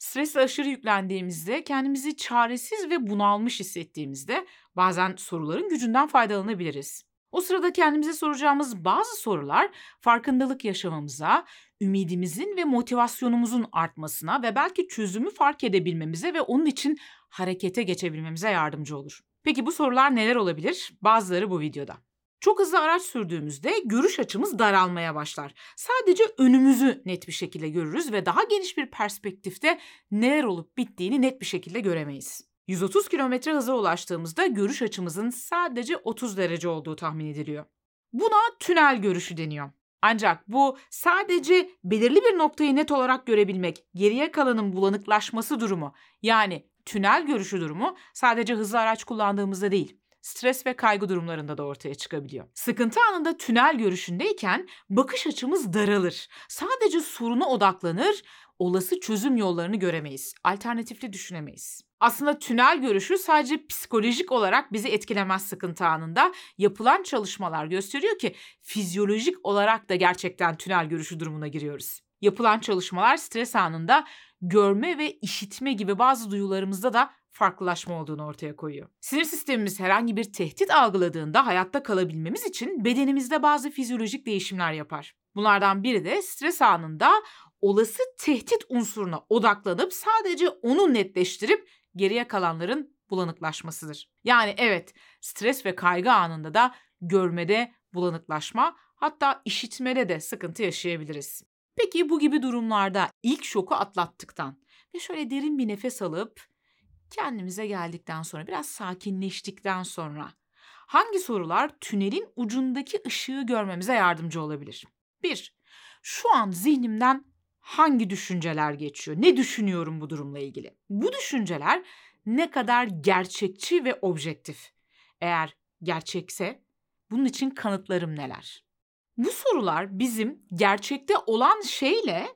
Stresle aşırı yüklendiğimizde, kendimizi çaresiz ve bunalmış hissettiğimizde bazen soruların gücünden faydalanabiliriz. O sırada kendimize soracağımız bazı sorular farkındalık yaşamamıza, ümidimizin ve motivasyonumuzun artmasına ve belki çözümü fark edebilmemize ve onun için harekete geçebilmemize yardımcı olur. Peki bu sorular neler olabilir? Bazıları bu videoda. Çok hızlı araç sürdüğümüzde görüş açımız daralmaya başlar. Sadece önümüzü net bir şekilde görürüz ve daha geniş bir perspektifte neler olup bittiğini net bir şekilde göremeyiz. 130 km hıza ulaştığımızda görüş açımızın sadece 30 derece olduğu tahmin ediliyor. Buna tünel görüşü deniyor. Ancak bu sadece belirli bir noktayı net olarak görebilmek, geriye kalanın bulanıklaşması durumu yani tünel görüşü durumu sadece hızlı araç kullandığımızda değil, stres ve kaygı durumlarında da ortaya çıkabiliyor. Sıkıntı anında tünel görüşündeyken bakış açımız daralır. Sadece soruna odaklanır, olası çözüm yollarını göremeyiz. Alternatifli düşünemeyiz. Aslında tünel görüşü sadece psikolojik olarak bizi etkilemez sıkıntı anında. Yapılan çalışmalar gösteriyor ki fizyolojik olarak da gerçekten tünel görüşü durumuna giriyoruz. Yapılan çalışmalar stres anında görme ve işitme gibi bazı duyularımızda da farklılaşma olduğunu ortaya koyuyor. Sinir sistemimiz herhangi bir tehdit algıladığında hayatta kalabilmemiz için bedenimizde bazı fizyolojik değişimler yapar. Bunlardan biri de stres anında olası tehdit unsuruna odaklanıp sadece onu netleştirip geriye kalanların bulanıklaşmasıdır. Yani evet stres ve kaygı anında da görmede bulanıklaşma hatta işitmede de sıkıntı yaşayabiliriz. Peki bu gibi durumlarda ilk şoku atlattıktan ve şöyle derin bir nefes alıp kendimize geldikten sonra biraz sakinleştikten sonra hangi sorular tünelin ucundaki ışığı görmemize yardımcı olabilir? 1. Şu an zihnimden hangi düşünceler geçiyor? Ne düşünüyorum bu durumla ilgili? Bu düşünceler ne kadar gerçekçi ve objektif? Eğer gerçekse bunun için kanıtlarım neler? Bu sorular bizim gerçekte olan şeyle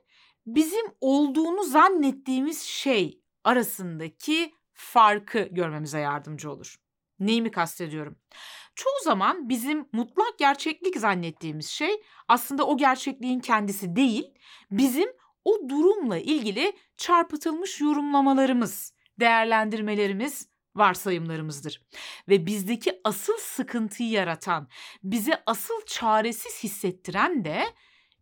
bizim olduğunu zannettiğimiz şey arasındaki farkı görmemize yardımcı olur. Neyi mi kastediyorum? Çoğu zaman bizim mutlak gerçeklik zannettiğimiz şey aslında o gerçekliğin kendisi değil, bizim o durumla ilgili çarpıtılmış yorumlamalarımız, değerlendirmelerimiz, varsayımlarımızdır. Ve bizdeki asıl sıkıntıyı yaratan, bize asıl çaresiz hissettiren de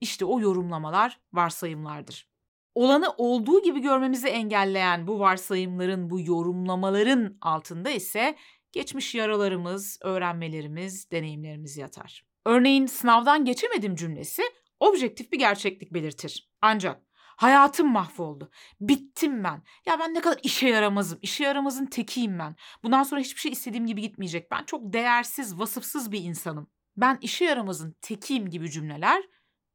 işte o yorumlamalar, varsayımlardır. Olanı olduğu gibi görmemizi engelleyen bu varsayımların, bu yorumlamaların altında ise geçmiş yaralarımız, öğrenmelerimiz, deneyimlerimiz yatar. Örneğin sınavdan geçemedim cümlesi objektif bir gerçeklik belirtir. Ancak Hayatım mahvoldu. Bittim ben. Ya ben ne kadar işe yaramazım. İşe yaramazın tekiyim ben. Bundan sonra hiçbir şey istediğim gibi gitmeyecek. Ben çok değersiz, vasıfsız bir insanım. Ben işe yaramazın tekiyim gibi cümleler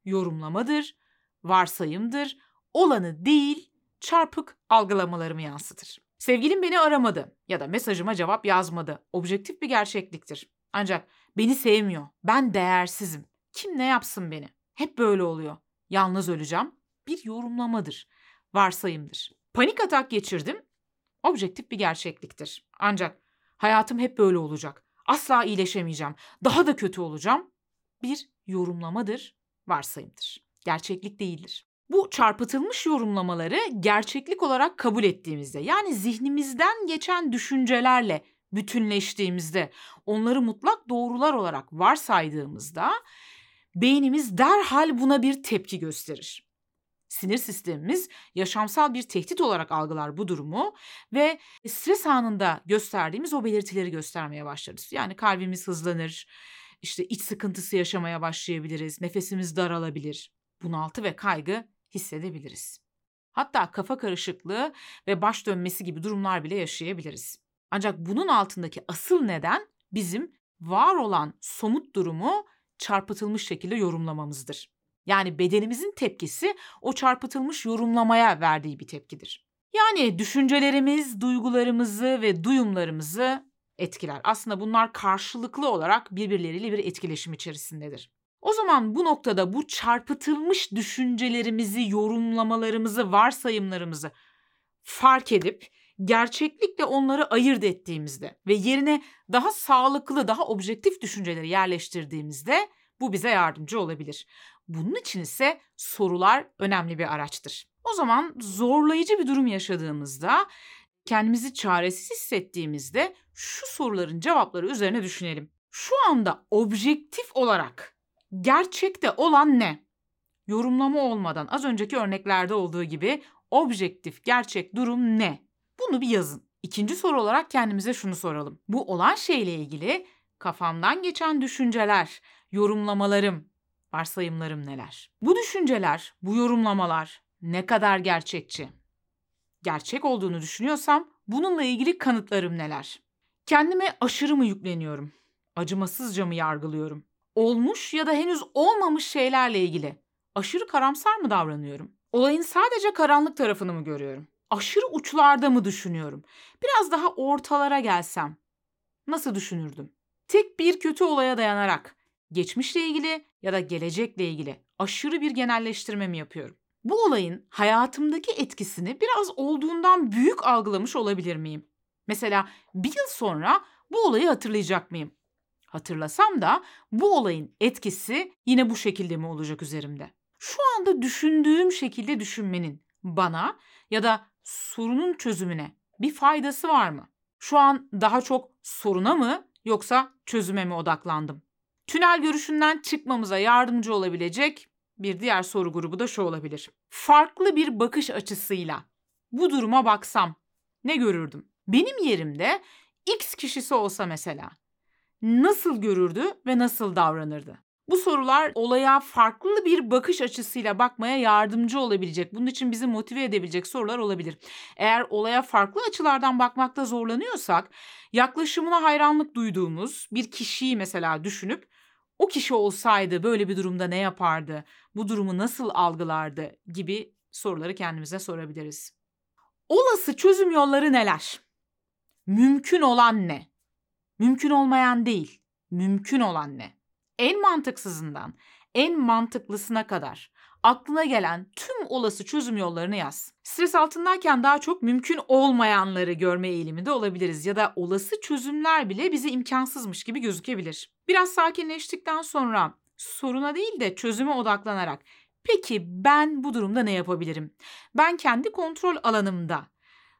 yorumlamadır, varsayımdır, olanı değil, çarpık algılamalarımı yansıtır. Sevgilim beni aramadı ya da mesajıma cevap yazmadı. Objektif bir gerçekliktir. Ancak beni sevmiyor. Ben değersizim. Kim ne yapsın beni? Hep böyle oluyor. Yalnız öleceğim bir yorumlamadır, varsayımdır. Panik atak geçirdim, objektif bir gerçekliktir. Ancak hayatım hep böyle olacak. Asla iyileşemeyeceğim. Daha da kötü olacağım. Bir yorumlamadır, varsayımdır. Gerçeklik değildir. Bu çarpıtılmış yorumlamaları gerçeklik olarak kabul ettiğimizde yani zihnimizden geçen düşüncelerle bütünleştiğimizde, onları mutlak doğrular olarak varsaydığımızda beynimiz derhal buna bir tepki gösterir sinir sistemimiz yaşamsal bir tehdit olarak algılar bu durumu ve stres anında gösterdiğimiz o belirtileri göstermeye başlarız. Yani kalbimiz hızlanır, işte iç sıkıntısı yaşamaya başlayabiliriz, nefesimiz daralabilir, bunaltı ve kaygı hissedebiliriz. Hatta kafa karışıklığı ve baş dönmesi gibi durumlar bile yaşayabiliriz. Ancak bunun altındaki asıl neden bizim var olan somut durumu çarpıtılmış şekilde yorumlamamızdır. Yani bedenimizin tepkisi o çarpıtılmış yorumlamaya verdiği bir tepkidir. Yani düşüncelerimiz, duygularımızı ve duyumlarımızı etkiler. Aslında bunlar karşılıklı olarak birbirleriyle bir etkileşim içerisindedir. O zaman bu noktada bu çarpıtılmış düşüncelerimizi, yorumlamalarımızı, varsayımlarımızı fark edip gerçeklikle onları ayırt ettiğimizde ve yerine daha sağlıklı, daha objektif düşünceleri yerleştirdiğimizde bu bize yardımcı olabilir. Bunun için ise sorular önemli bir araçtır. O zaman zorlayıcı bir durum yaşadığımızda, kendimizi çaresiz hissettiğimizde şu soruların cevapları üzerine düşünelim. Şu anda objektif olarak gerçekte olan ne? Yorumlama olmadan az önceki örneklerde olduğu gibi objektif gerçek durum ne? Bunu bir yazın. İkinci soru olarak kendimize şunu soralım. Bu olan şeyle ilgili kafamdan geçen düşünceler, yorumlamalarım, varsayımlarım neler? Bu düşünceler, bu yorumlamalar ne kadar gerçekçi? Gerçek olduğunu düşünüyorsam bununla ilgili kanıtlarım neler? Kendime aşırı mı yükleniyorum? Acımasızca mı yargılıyorum? Olmuş ya da henüz olmamış şeylerle ilgili aşırı karamsar mı davranıyorum? Olayın sadece karanlık tarafını mı görüyorum? Aşırı uçlarda mı düşünüyorum? Biraz daha ortalara gelsem nasıl düşünürdüm? Tek bir kötü olaya dayanarak geçmişle ilgili ya da gelecekle ilgili aşırı bir genelleştirme mi yapıyorum? Bu olayın hayatımdaki etkisini biraz olduğundan büyük algılamış olabilir miyim? Mesela bir yıl sonra bu olayı hatırlayacak mıyım? Hatırlasam da bu olayın etkisi yine bu şekilde mi olacak üzerimde? Şu anda düşündüğüm şekilde düşünmenin bana ya da sorunun çözümüne bir faydası var mı? Şu an daha çok soruna mı yoksa çözüme mi odaklandım? Tünel görüşünden çıkmamıza yardımcı olabilecek bir diğer soru grubu da şu olabilir. Farklı bir bakış açısıyla bu duruma baksam ne görürdüm? Benim yerimde X kişisi olsa mesela nasıl görürdü ve nasıl davranırdı? Bu sorular olaya farklı bir bakış açısıyla bakmaya yardımcı olabilecek, bunun için bizi motive edebilecek sorular olabilir. Eğer olaya farklı açılardan bakmakta zorlanıyorsak, yaklaşımına hayranlık duyduğumuz bir kişiyi mesela düşünüp o kişi olsaydı böyle bir durumda ne yapardı? Bu durumu nasıl algılardı gibi soruları kendimize sorabiliriz. Olası çözüm yolları neler? Mümkün olan ne? Mümkün olmayan değil, mümkün olan ne? En mantıksızından en mantıklısına kadar aklına gelen tüm olası çözüm yollarını yaz. Stres altındayken daha çok mümkün olmayanları görme eğiliminde olabiliriz ya da olası çözümler bile bize imkansızmış gibi gözükebilir. Biraz sakinleştikten sonra soruna değil de çözüme odaklanarak peki ben bu durumda ne yapabilirim? Ben kendi kontrol alanımda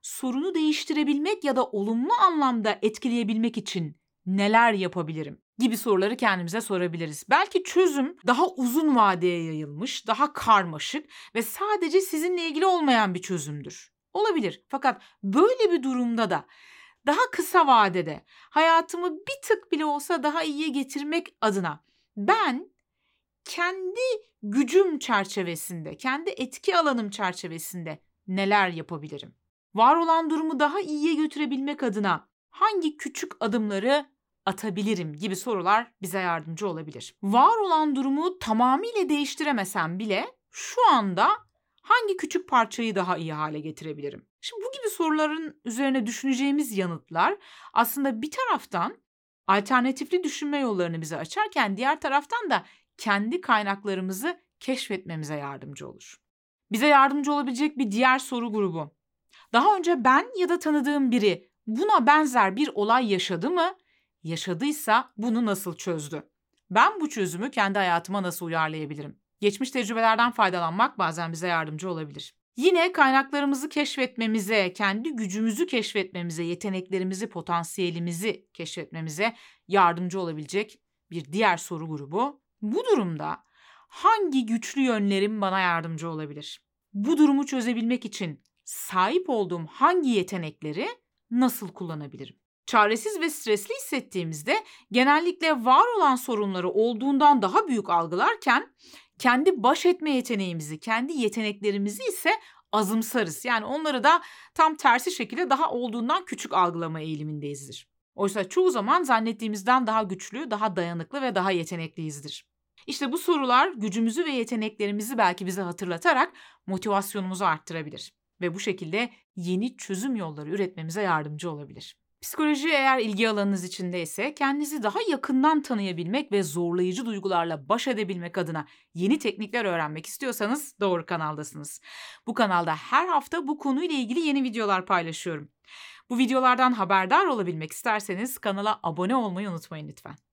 sorunu değiştirebilmek ya da olumlu anlamda etkileyebilmek için neler yapabilirim? gibi soruları kendimize sorabiliriz. Belki çözüm daha uzun vadeye yayılmış, daha karmaşık ve sadece sizinle ilgili olmayan bir çözümdür. Olabilir. Fakat böyle bir durumda da daha kısa vadede hayatımı bir tık bile olsa daha iyiye getirmek adına ben kendi gücüm çerçevesinde, kendi etki alanım çerçevesinde neler yapabilirim? Var olan durumu daha iyiye götürebilmek adına hangi küçük adımları atabilirim gibi sorular bize yardımcı olabilir. Var olan durumu tamamıyla değiştiremesem bile şu anda hangi küçük parçayı daha iyi hale getirebilirim? Şimdi bu gibi soruların üzerine düşüneceğimiz yanıtlar aslında bir taraftan alternatifli düşünme yollarını bize açarken diğer taraftan da kendi kaynaklarımızı keşfetmemize yardımcı olur. Bize yardımcı olabilecek bir diğer soru grubu. Daha önce ben ya da tanıdığım biri buna benzer bir olay yaşadı mı Yaşadıysa bunu nasıl çözdü? Ben bu çözümü kendi hayatıma nasıl uyarlayabilirim? Geçmiş tecrübelerden faydalanmak bazen bize yardımcı olabilir. Yine kaynaklarımızı keşfetmemize, kendi gücümüzü keşfetmemize, yeteneklerimizi, potansiyelimizi keşfetmemize yardımcı olabilecek bir diğer soru grubu. Bu durumda hangi güçlü yönlerim bana yardımcı olabilir? Bu durumu çözebilmek için sahip olduğum hangi yetenekleri nasıl kullanabilirim? çaresiz ve stresli hissettiğimizde genellikle var olan sorunları olduğundan daha büyük algılarken kendi baş etme yeteneğimizi, kendi yeteneklerimizi ise azımsarız. Yani onları da tam tersi şekilde daha olduğundan küçük algılama eğilimindeyizdir. Oysa çoğu zaman zannettiğimizden daha güçlü, daha dayanıklı ve daha yetenekliyizdir. İşte bu sorular gücümüzü ve yeteneklerimizi belki bize hatırlatarak motivasyonumuzu arttırabilir ve bu şekilde yeni çözüm yolları üretmemize yardımcı olabilir. Psikoloji eğer ilgi alanınız içindeyse kendinizi daha yakından tanıyabilmek ve zorlayıcı duygularla baş edebilmek adına yeni teknikler öğrenmek istiyorsanız doğru kanaldasınız. Bu kanalda her hafta bu konuyla ilgili yeni videolar paylaşıyorum. Bu videolardan haberdar olabilmek isterseniz kanala abone olmayı unutmayın lütfen.